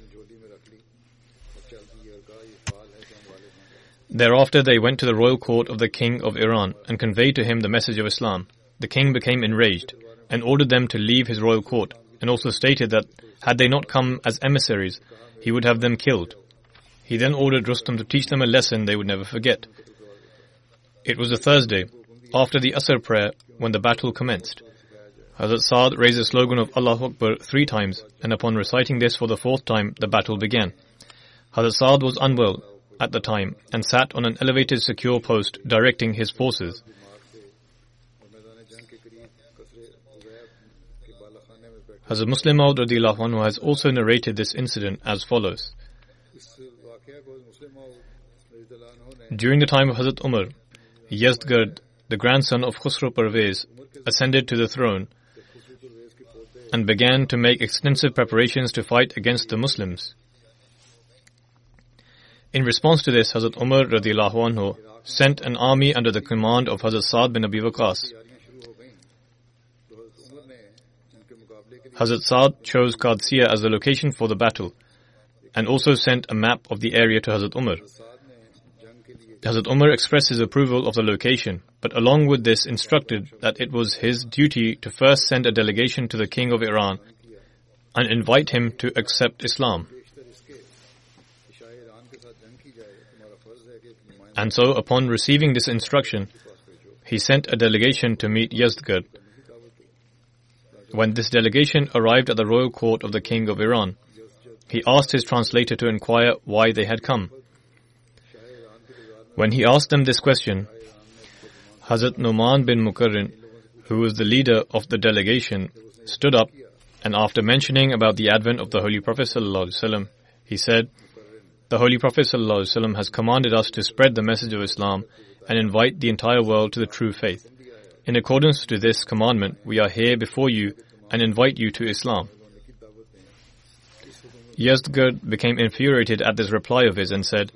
Thereafter they went to the royal court of the king of Iran and conveyed to him the message of Islam. The king became enraged and ordered them to leave his royal court and also stated that had they not come as emissaries, he would have them killed. He then ordered Rustam to teach them a lesson they would never forget. It was a Thursday, after the Asr prayer when the battle commenced. Hazrat Saad raised the slogan of Allah Akbar three times, and upon reciting this for the fourth time, the battle began. Hazrat Saad was unwell at the time and sat on an elevated secure post directing his forces. Hazrat Musleh Maud anhu has also narrated this incident as follows. During the time of Hazrat Umar, Yazdgard, the grandson of Khusro Parvez, ascended to the throne and began to make extensive preparations to fight against the Muslims. In response to this, Hazrat Umar radiallahu anhu sent an army under the command of Hazrat Saad bin Abi Waqas. Hazrat Saad chose Qadsiya as the location for the battle and also sent a map of the area to Hazrat Umar. Hazrat Umar expressed his approval of the location, but along with this instructed that it was his duty to first send a delegation to the king of Iran and invite him to accept Islam. And so, upon receiving this instruction, he sent a delegation to meet Yazdgard. When this delegation arrived at the royal court of the king of Iran, he asked his translator to inquire why they had come. When he asked them this question, Hazrat Numan bin Mukarrin, who was the leader of the delegation, stood up and after mentioning about the advent of the Holy Prophet he said, The Holy Prophet ﷺ has commanded us to spread the message of Islam and invite the entire world to the true faith. In accordance to this commandment, we are here before you and invite you to Islam. Yazdgard became infuriated at this reply of his and said,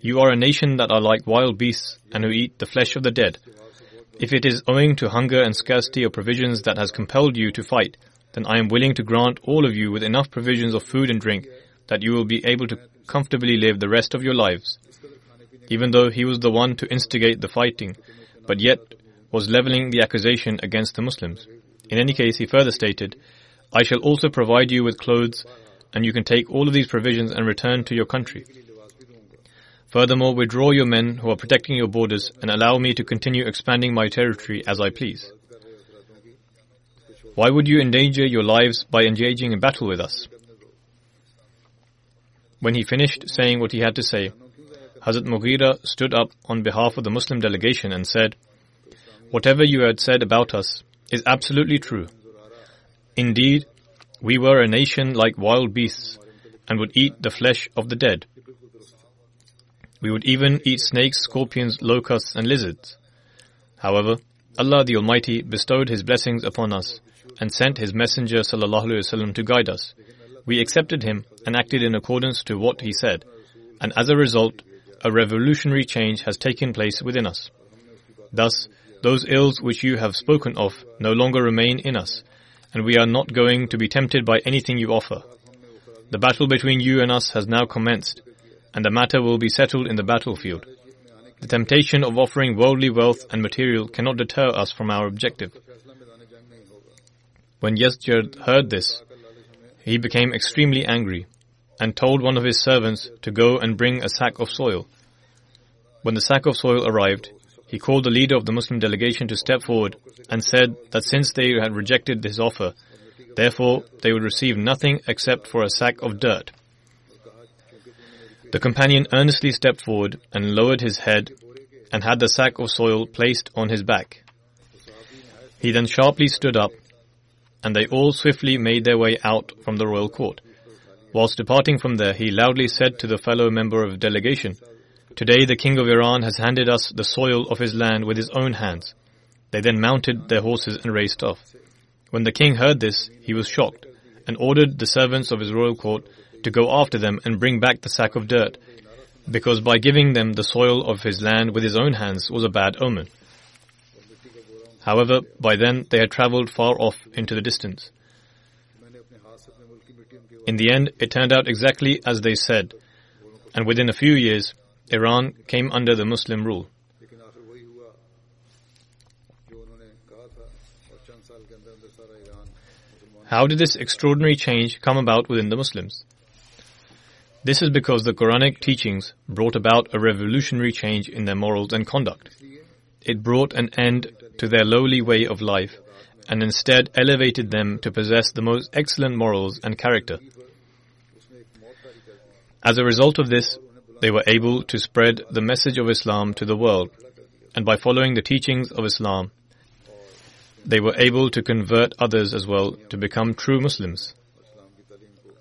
You are a nation that are like wild beasts and who eat the flesh of the dead. If it is owing to hunger and scarcity of provisions that has compelled you to fight, then I am willing to grant all of you with enough provisions of food and drink that you will be able to comfortably live the rest of your lives. Even though he was the one to instigate the fighting, but yet was leveling the accusation against the Muslims. In any case, he further stated, I shall also provide you with clothes, and you can take all of these provisions and return to your country. Furthermore, withdraw your men who are protecting your borders and allow me to continue expanding my territory as I please. Why would you endanger your lives by engaging in battle with us? When he finished saying what he had to say, Hazrat Mughira stood up on behalf of the Muslim delegation and said, Whatever you had said about us is absolutely true. Indeed, we were a nation like wild beasts and would eat the flesh of the dead. We would even eat snakes, scorpions, locusts, and lizards. However, Allah the Almighty bestowed His blessings upon us and sent His Messenger وسلم, to guide us. We accepted him and acted in accordance to what he said, and as a result, a revolutionary change has taken place within us. Thus, those ills which you have spoken of no longer remain in us, and we are not going to be tempted by anything you offer. The battle between you and us has now commenced, and the matter will be settled in the battlefield. The temptation of offering worldly wealth and material cannot deter us from our objective. When Yazdgard heard this, he became extremely angry and told one of his servants to go and bring a sack of soil. When the sack of soil arrived, he called the leader of the Muslim delegation to step forward and said that since they had rejected his offer, therefore they would receive nothing except for a sack of dirt. The companion earnestly stepped forward and lowered his head and had the sack of soil placed on his back. He then sharply stood up, and they all swiftly made their way out from the royal court. Whilst departing from there, he loudly said to the fellow member of delegation, Today the king of Iran has handed us the soil of his land with his own hands. They then mounted their horses and raced off. When the king heard this, he was shocked and ordered the servants of his royal court to go after them and bring back the sack of dirt, because by giving them the soil of his land with his own hands was a bad omen. However, by then they had traveled far off into the distance. In the end, it turned out exactly as they said, and within a few years, Iran came under the Muslim rule. How did this extraordinary change come about within the Muslims? This is because the Quranic teachings brought about a revolutionary change in their morals and conduct. it brought an end to their lowly way of life and instead elevated them to possess the most excellent morals and character. As a result of this, they were able to spread the message of Islam to the world, and by following the teachings of Islam, they were able to convert others as well to become true Muslims.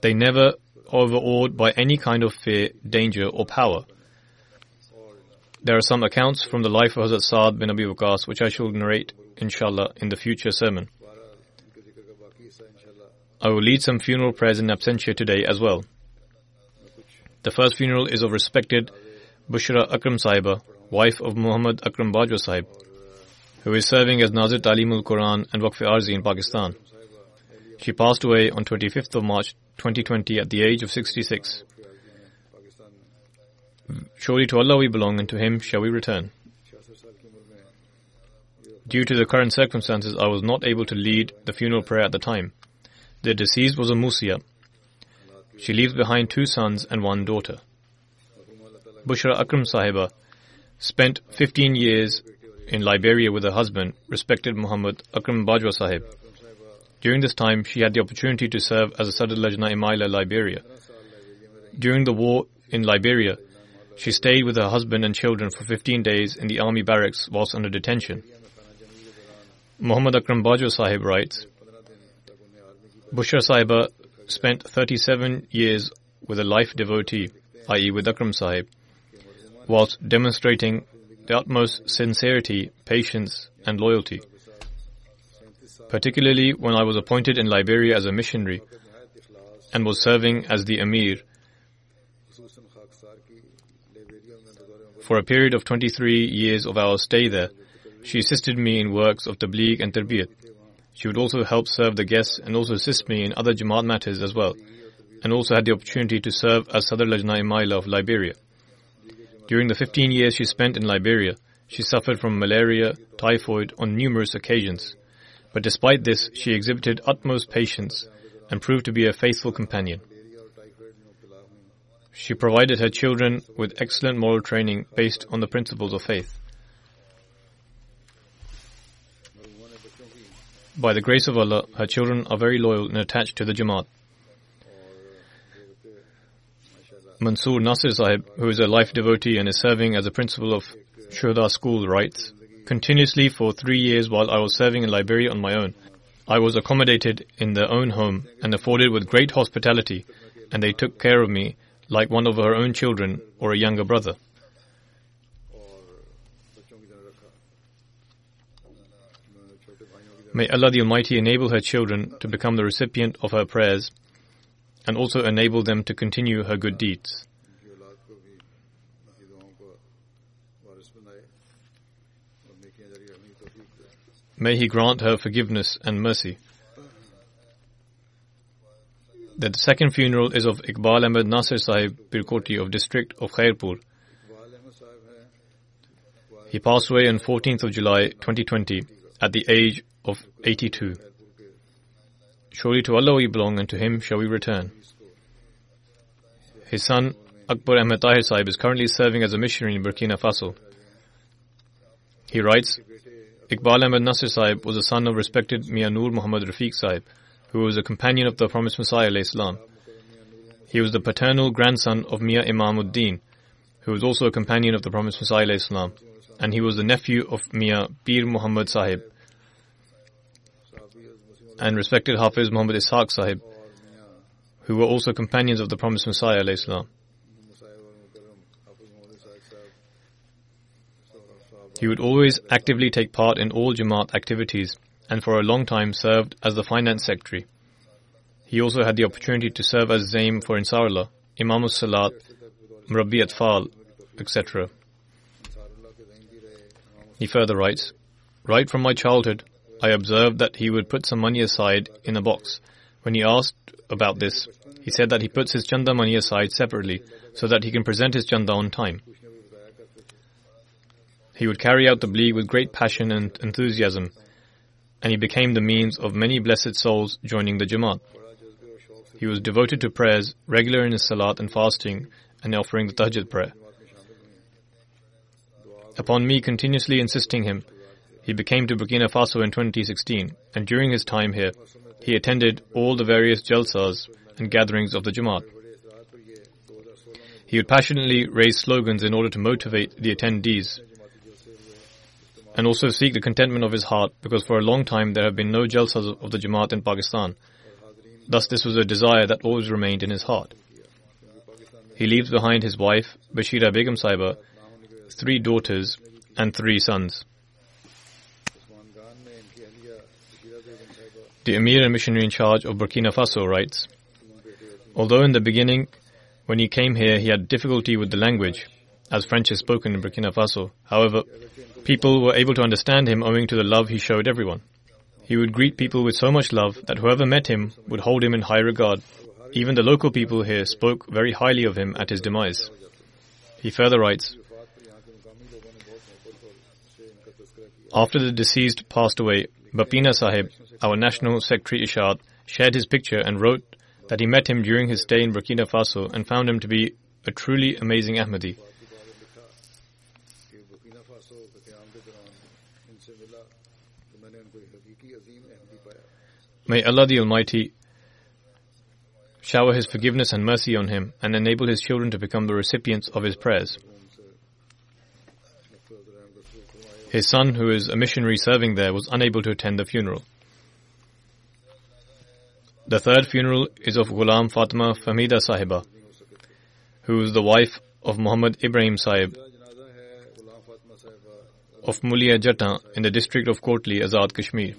They never overawed by any kind of fear, danger, or power. There are some accounts from the life of Hazrat Saad bin Abi Waqas which I shall narrate, inshallah, in the future sermon. I will lead some funeral prayers in absentia today as well. The first funeral is of respected Bushra Akram Sahiba, wife of Muhammad Akram Bajwa Sahib, who is serving as Nazir Talimul Quran and Waqf Arzi in Pakistan. She passed away on 25th of March 2020 at the age of 66. Surely to Allah we belong and to Him shall we return. Due to the current circumstances, I was not able to lead the funeral prayer at the time. The deceased was a Musia. She leaves behind two sons and one daughter. Bushra Akram Sahiba spent 15 years in Liberia with her husband, respected Muhammad Akram Bajwa Sahib. During this time, she had the opportunity to serve as a Sadr Lajna Imaillah Liberia. During the war in Liberia, she stayed with her husband and children for 15 days in the army barracks whilst under detention. Muhammad Akram Bajwa Sahib writes, Bushra Sahiba spent 37 years with a life devotee, i.e. with Akram Sahib, whilst demonstrating the utmost sincerity, patience, and loyalty. Particularly when I was appointed in Liberia as a missionary and was serving as the Emir For a period of 23 years of our stay there, she assisted me in works of tabligh and tarbiyat. She would also help serve the guests and also assist me in other Jamaat matters as well, and also had the opportunity to serve as Sadr Lajna Imaillah of Liberia. During the 15 years she spent in Liberia, she suffered from malaria, typhoid on numerous occasions. But despite this, she exhibited utmost patience and proved to be a faithful companion. She provided her children with excellent moral training based on the principles of faith. By the grace of Allah, her children are very loyal and attached to the Jamaat. Mansoor Nasir Sahib, who is a life devotee and is serving as a principal of Shuhada School, writes, Continuously for three years while I was serving in Liberia on my own, I was accommodated in their own home and afforded with great hospitality, and they took care of me like one of her own children or a younger brother. May Allah the Almighty enable her children to become the recipient of her prayers and also enable them to continue her good deeds. May He grant her forgiveness and mercy. The second funeral is of Iqbal Ahmed Nasir Sahib Pirkoti of district of Khairpur. He passed away on 14th of July 2020 at the age of 82. Surely to Allah we belong and to Him shall we return. His son Akbar Ahmed Tahir Sahib is currently serving as a missionary in Burkina Faso. He writes, Iqbal Ahmed Nasir Sahib was the son of respected Mia Nur Muhammad Rafiq Sahib, who was a companion of the promised Messiah Islam. He was the paternal grandson of Mia Imam Uddin, who was also a companion of the promised Messiah Islam, and he was the nephew of Mia Pir Muhammad Sahib and respected Hafiz Muhammad Ishaq Sahib, who were also companions of the promised Messiah Islam. He would always actively take part in all Jamaat activities and for a long time served as the finance secretary. He also had the opportunity to serve as Zaim for Ansarullah, Imam Salat, Murabbi Atfal, etc. He further writes, Right from my childhood, I observed that he would put some money aside in a box. When he asked about this, he said that he puts his chanda money aside separately so that he can present his chanda on time. He would carry out the tabligh with great passion and enthusiasm and he became the means of many blessed souls joining the Jamaat. He was devoted to prayers, regular in his salat and fasting, and offering the tahajjud prayer. Upon me continuously insisting him, he became to Burkina Faso in 2016, and during his time here, he attended all the various jalsas and gatherings of the Jamaat. He would passionately raise slogans in order to motivate the attendees and also seek the contentment of his heart because for a long time there have been no jalsas of the Jamaat in Pakistan. Thus, this was a desire that always remained in his heart. He leaves behind his wife, Bashira Begum Saiba, three daughters, and three sons. The Emir and missionary in charge of Burkina Faso writes, Although in the beginning, when he came here, he had difficulty with the language, as French is spoken in Burkina Faso. However, people were able to understand him owing to the love he showed everyone. He would greet people with so much love that whoever met him would hold him in high regard. Even the local people here spoke very highly of him at his demise. He further writes, After the deceased passed away, Bapina Sahib, our National Secretary Isha'at, shared his picture and wrote that he met him during his stay in Burkina Faso and found him to be a truly amazing Ahmadi. May Allah the Almighty shower His forgiveness and mercy on him and enable his children to become the recipients of his prayers. His son, who is a missionary serving there, was unable to attend the funeral. The third funeral is of Ghulam Fatima Famida Sahiba, who is the wife of Muhammad Ibrahim Sahib of Mulia Jatta in the district of Kotli, Azad Kashmir.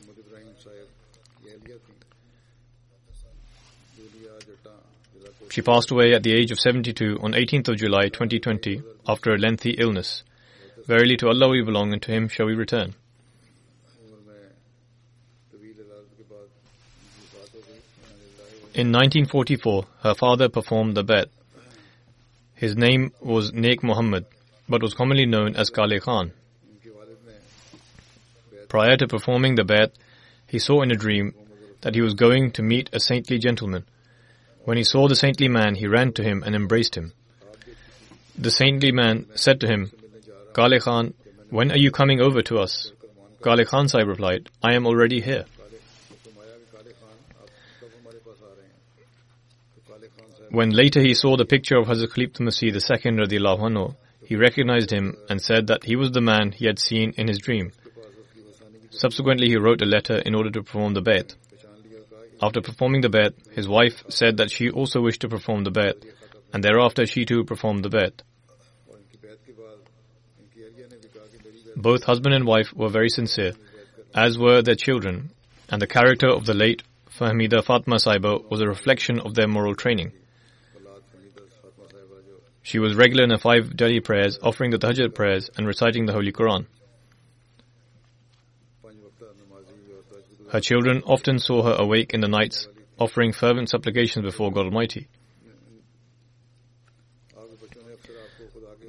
She passed away at the age of 72 on 18th of July 2020 after a lengthy illness. Verily to Allah we belong and to Him shall we return. In 1944, her father performed the bayt. His name was Naik Muhammad, but was commonly known as Kale Khan. Prior to performing the bayt, he saw in a dream that he was going to meet a saintly gentleman when he saw the saintly man, he ran to him and embraced him. The saintly man said to him, Kale Khan, when are you coming over to us? Kale Khan Sahib replied, I am already here. When later he saw the picture of Hazrat Khalifa Masih II anhu, he recognized him and said that he was the man he had seen in his dream. Subsequently, he wrote a letter in order to perform the bayt. After performing the bayt, his wife said that she also wished to perform the bayt, and thereafter she too performed the bayt. Both husband and wife were very sincere, as were their children, and the character of the late Fahmida Fatma Saiba was a reflection of their moral training. She was regular in her five daily prayers, offering the Tahajjud prayers, and reciting the Holy Quran. Her children often saw her awake in the nights, offering fervent supplications before God Almighty.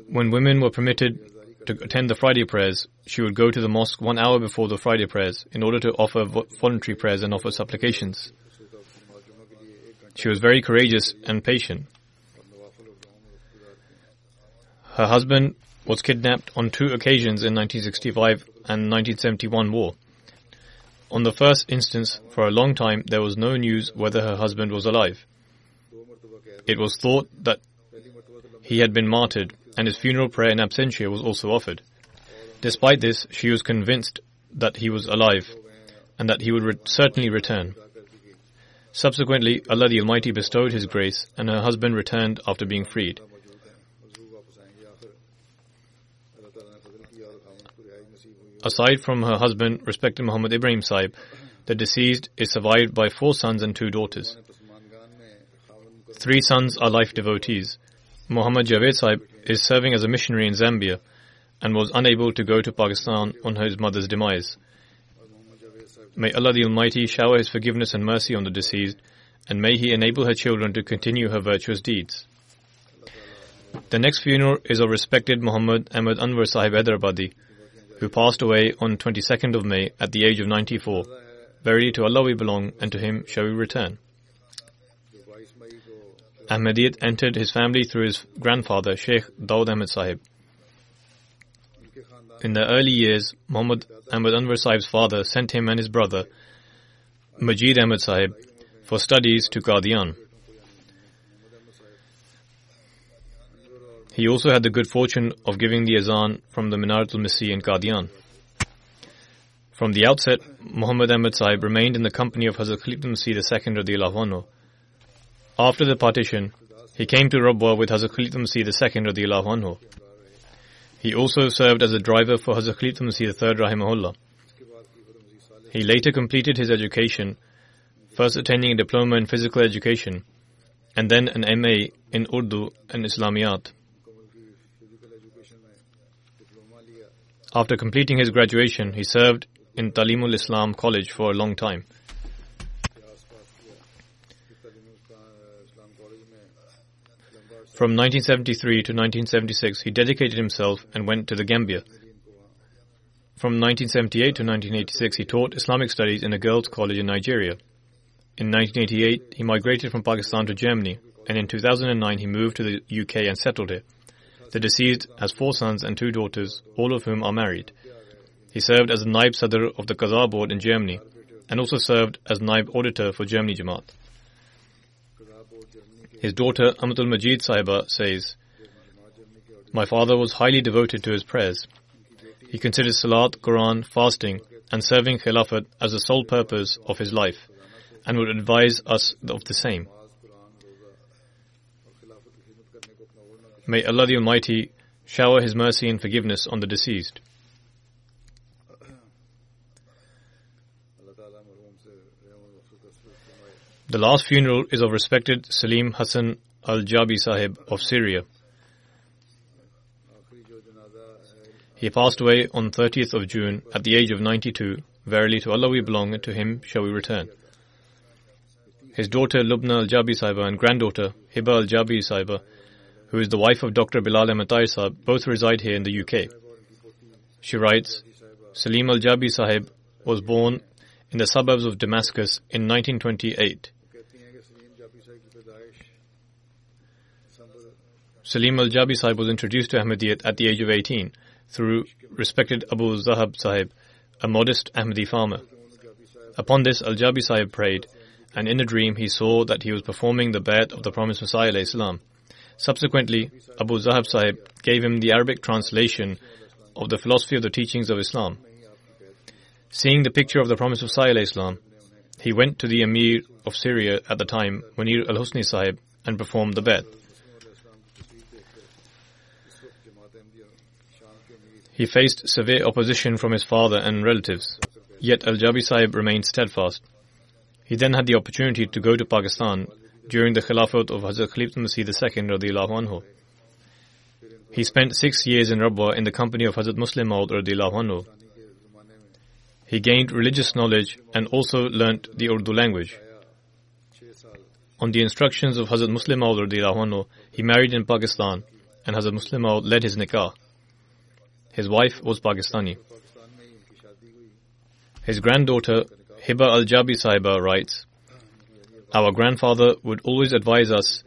When women were permitted to attend the Friday prayers, she would go to the mosque one hour before the Friday prayers in order to offer voluntary prayers and offer supplications. She was very courageous and patient. Her husband was kidnapped on two occasions in 1965 and 1971 war. On the first instance, for a long time, there was no news whether her husband was alive. It was thought that he had been martyred, and his funeral prayer in absentia was also offered. Despite this, she was convinced that he was alive, and that he would re- certainly return. Subsequently, Allah the Almighty bestowed His grace, and her husband returned after being freed. Aside from her husband, respected Muhammad Ibrahim Saib, the deceased is survived by four sons and two daughters. Three sons are life devotees. Muhammad Javed Saib is serving as a missionary in Zambia and was unable to go to Pakistan on his mother's demise. May Allah the Almighty shower His forgiveness and mercy on the deceased, and may He enable her children to continue her virtuous deeds. The next funeral is of respected Muhammad Ahmad Anwar Sahib Hyderabadi, who passed away on 22nd of May at the age of 94. Verily to Allah we belong, and to Him shall we return. Ahmadiyyat entered his family through his grandfather, Sheikh Daud Ahmed Sahib. In the early years, Muhammad Ahmad Anwar Sahib's father sent him and his brother, Majid Ahmad Sahib, for studies to Qadian. He also had the good fortune of giving the azan from the Minaratul Masih in Qadian. From the outset, Muhammad Ahmad Sahib remained in the company of Hazrat Khalifatul Masih II radiallahu anhu. After the partition, he came to Rabwa with Hazrat Khalifatul Masih II radiallahu anhu. He also served as a driver for Hazrat Khalifatul Masih III rahimahullah. He later completed his education, first attaining a diploma in physical education, and then an MA in Urdu and Islamiyat. After completing his graduation, he served in Talimul Islam College for a long time. From 1973 to 1976, he dedicated himself and went to the Gambia. From 1978 to 1986, he taught Islamic studies in a girls' college in Nigeria. In 1988, he migrated from Pakistan to Germany, and in 2009, he moved to the UK and settled here. The deceased has four sons and two daughters, all of whom are married. He served as the Naib Sadr of the Qaza Board in Germany and also served as Naib Auditor for Germany Jamaat. His daughter Amatul Majid Sahiba says, My father was highly devoted to his prayers. He considered Salat, Quran, fasting, and serving Khilafat as the sole purpose of his life and would advise us of the same. May Allah the Almighty shower His mercy and forgiveness on the deceased. The last funeral is of respected Salim Hassan Al Jabi Sahib of Syria. He passed away on 30th of June at the age of 92. Verily to Allah we belong, and to Him shall we return. His daughter Lubna Al Jabi Sahiba and granddaughter Hiba Al Jabi Sahiba, who is the wife of Dr. Bilal Ahmed Sahib, both reside here in the UK. She writes, Salim Al Jabi Sahib was born in the suburbs of Damascus in 1928. Salim al Jabi Sahib was introduced to Ahmadiyyat at the age of 18 through respected Abu Zahab Sahib, a modest Ahmadi farmer. Upon this, Al Jabi Sahib prayed, and in a dream he saw that he was performing the bayat of the promised Messiah. Subsequently, Abu Zahab Sahib gave him the Arabic translation of the philosophy of the teachings of Islam. Seeing the picture of the promise of Messiah Islam, he went to the Emir of Syria at the time, Munir al Husni Sahib, and performed the bayat. He faced severe opposition from his father and relatives, yet Al Jabi Sahib remained steadfast. He then had the opportunity to go to Pakistan during the Khilafat of Hazrat Khalifatul Masih II radiallahu anhu. He spent six years in Rabwa in the company of Hazrat Musleh Maud radiallahu anhu. He gained religious knowledge and also learnt the Urdu language. On the instructions of Hazrat Musleh Maud radiallahu anhu, he married in Pakistan and Hazrat Musleh Maud led his nikah. His wife was Pakistani. His granddaughter, Hiba Al Jabi Sahiba, writes Our grandfather would always advise us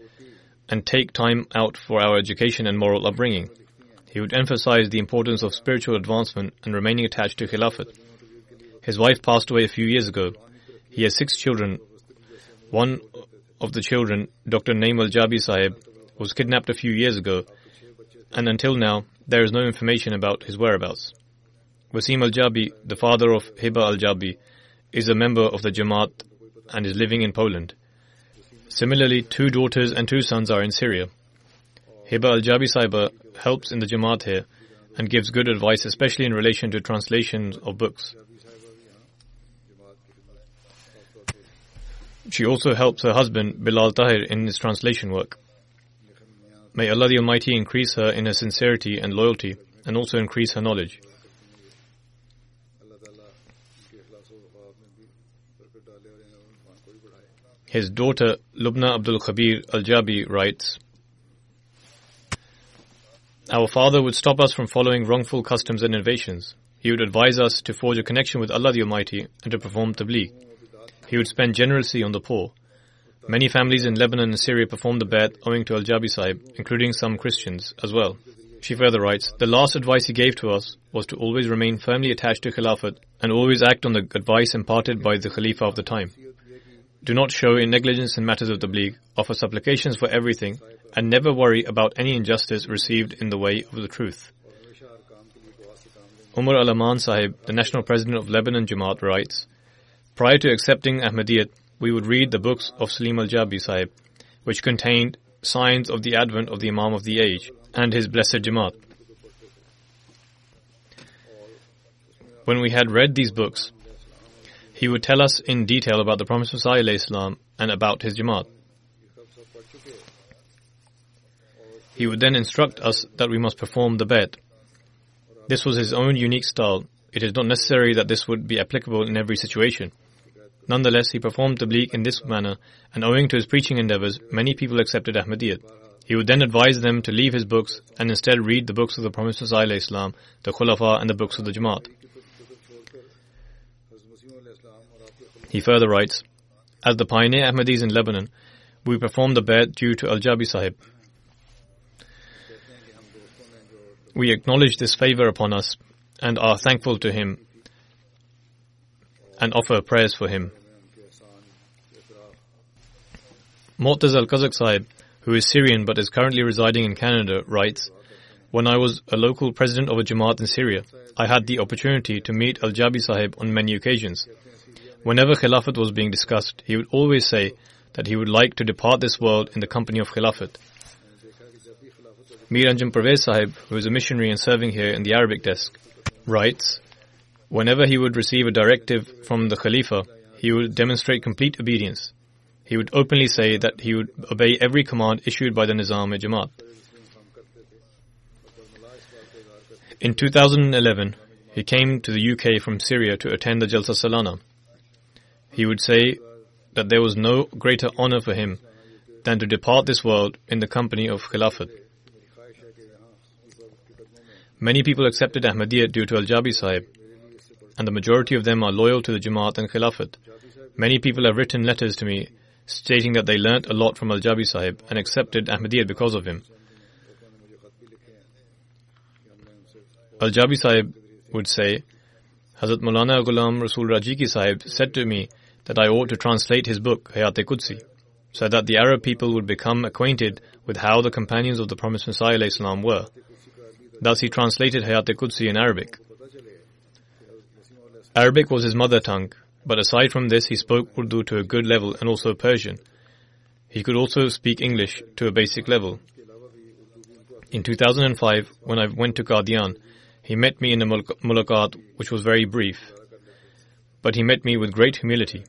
and take time out for our education and moral upbringing. He would emphasize the importance of spiritual advancement and remaining attached to Khilafat. His wife passed away a few years ago. He has six children. One of the children, Dr. Naim Al Jabi Sahib, was kidnapped a few years ago, and until now, there is no information about his whereabouts. Wasim al Jabi, the father of Hiba al Jabi, is a member of the Jamaat and is living in Poland. Similarly, two daughters and two sons are in Syria. Hiba al Jabi Saiba helps in the Jamaat here and gives good advice, especially in relation to translations of books. She also helps her husband, Bilal Tahir, in his translation work. May Allah the Almighty increase her in her sincerity and loyalty and also increase her knowledge. His daughter Lubna Abdul Khabir Al Jabi writes Our father would stop us from following wrongful customs and innovations. He would advise us to forge a connection with Allah the Almighty and to perform tabligh. He would spend generously on the poor. Many families in Lebanon and Syria performed the bayat owing to Al Jabi Sahib, including some Christians as well. She further writes, The last advice he gave to us was to always remain firmly attached to Khilafat and always act on the advice imparted by the Khalifa of the time. Do not show in negligence in matters of the tabligh, offer supplications for everything, and never worry about any injustice received in the way of the truth. Umar Al-Aman Sahib, the national president of Lebanon Jamaat, writes, Prior to accepting Ahmadiyyat, we would read the books of Salim Al-Jabi Sahib, which contained signs of the advent of the Imam of the age and his blessed Jamaat. When we had read these books, he would tell us in detail about the Promised Messiah and about his Jamaat. He would then instruct us that we must perform the bayt. This was his own unique style. It is not necessary that this would be applicable in every situation. Nonetheless, he performed tabligh in this manner, and owing to his preaching endeavors, many people accepted Ahmadiyyat. He would then advise them to leave his books and instead read the books of the Promised Messiah the Khulafa, and the books of the Jamaat. He further writes, As the pioneer Ahmadis in Lebanon, we performed the bayt due to Al Jabi Sahib. We acknowledge this favor upon us and are thankful to him and offer prayers for him. Mu'taz al Kazak Sahib, who is Syrian but is currently residing in Canada, writes, When I was a local president of a Jamaat in Syria, I had the opportunity to meet Al Jabi Sahib on many occasions. Whenever Khilafat was being discussed, he would always say that he would like to depart this world in the company of Khilafat. Mir Anjum Sahib, who is a missionary and serving here in the Arabic desk, writes, Whenever he would receive a directive from the Khalifa, he would demonstrate complete obedience. He would openly say that he would obey every command issued by the Nizam-e Jamaat. In 2011, he came to the UK from Syria to attend the Jalsa Salana. He would say that there was no greater honor for him than to depart this world in the company of Khilafat. Many people accepted Ahmadiyyat due to Al-Jabi Sahib, and the majority of them are loyal to the Jamaat and Khilafat. Many people have written letters to me stating that they learnt a lot from Al-Jabi Sahib and accepted Ahmadiyyat because of him. Al-Jabi Sahib would say, Hazrat Maulana Ghulam Rasul Rajiki Sahib said to me that I ought to translate his book, Hayat Qudsi, so that the Arab people would become acquainted with how the companions of the Promised Messiah were. Thus he translated Hayat Qudsi in Arabic. Arabic was his mother tongue, but aside from this, he spoke Urdu to a good level and also Persian. He could also speak English to a basic level. In 2005, when I went to Qadian, he met me in a mulaqat which was very brief, but he met me with great humility.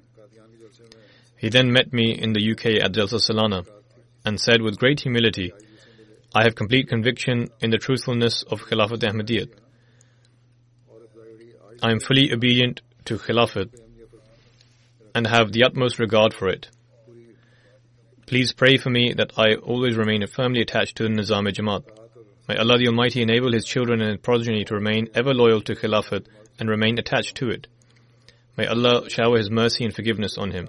He then met me in the UK at Jalsa Salana and said with great humility, I have complete conviction in the truthfulness of Khilafat Ahmadiyyat. I am fully obedient to Khilafat and have the utmost regard for it. Please pray for me that I always remain firmly attached to the Nizam e Jamaat. May Allah the Almighty enable His children and His progeny to remain ever loyal to Khilafat and remain attached to it. May Allah shower His mercy and forgiveness on him.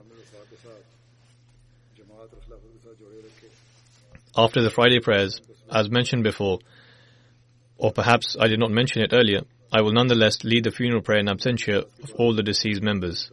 After the Friday prayers, as mentioned before, or perhaps I did not mention it earlier, I will nonetheless lead the funeral prayer in absentia of all the deceased members.